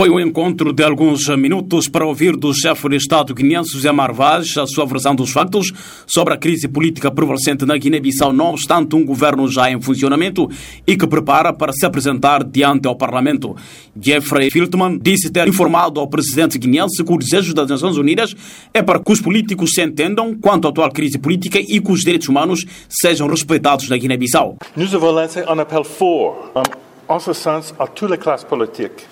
Foi o um encontro de alguns minutos para ouvir do chefe de Estado guineense José Marvaz a sua versão dos factos sobre a crise política prevalecente na Guiné-Bissau, não obstante um governo já em funcionamento e que prepara para se apresentar diante ao Parlamento. Jeffrey Filtman disse ter informado ao presidente guineense que o desejo das Nações Unidas é para que os políticos se entendam quanto à atual crise política e que os direitos humanos sejam respeitados na Guiné-Bissau. News of Valência on Appel 4.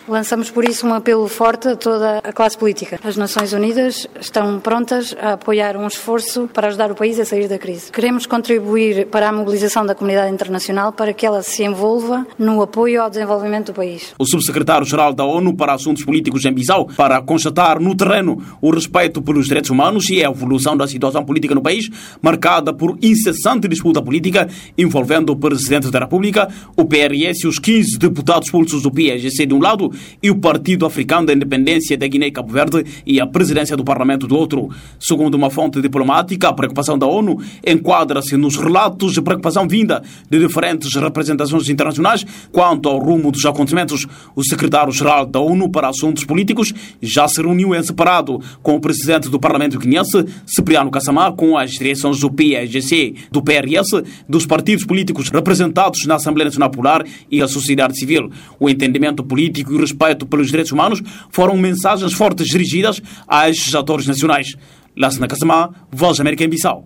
Lançamos por isso um apelo forte a toda a classe política. As Nações Unidas estão prontas a apoiar um esforço para ajudar o país a sair da crise. Queremos contribuir para a mobilização da comunidade internacional para que ela se envolva no apoio ao desenvolvimento do país. O subsecretário-geral da ONU para Assuntos Políticos em Bissau para constatar no terreno o respeito pelos direitos humanos e a evolução da situação política no país, marcada por incessante disputa política envolvendo o presidente da República, o PRS e os 15 deputados expulsos do PSGC de um lado e o Partido Africano da Independência da Guiné e Cabo Verde e a presidência do Parlamento do outro. Segundo uma fonte diplomática, a preocupação da ONU enquadra-se nos relatos de preocupação vinda de diferentes representações internacionais quanto ao rumo dos acontecimentos. O secretário-geral da ONU para Assuntos Políticos já se reuniu em separado com o presidente do Parlamento guinense, Cipriano Kassamá, com as direções do PSGC, do PRS, dos partidos políticos representados na Assembleia Nacional Popular e a sociedade sociedade civil. O entendimento político e o respeito pelos direitos humanos foram mensagens fortes dirigidas a estes atores nacionais. Lassana Kassamá, Voz América em Bissau.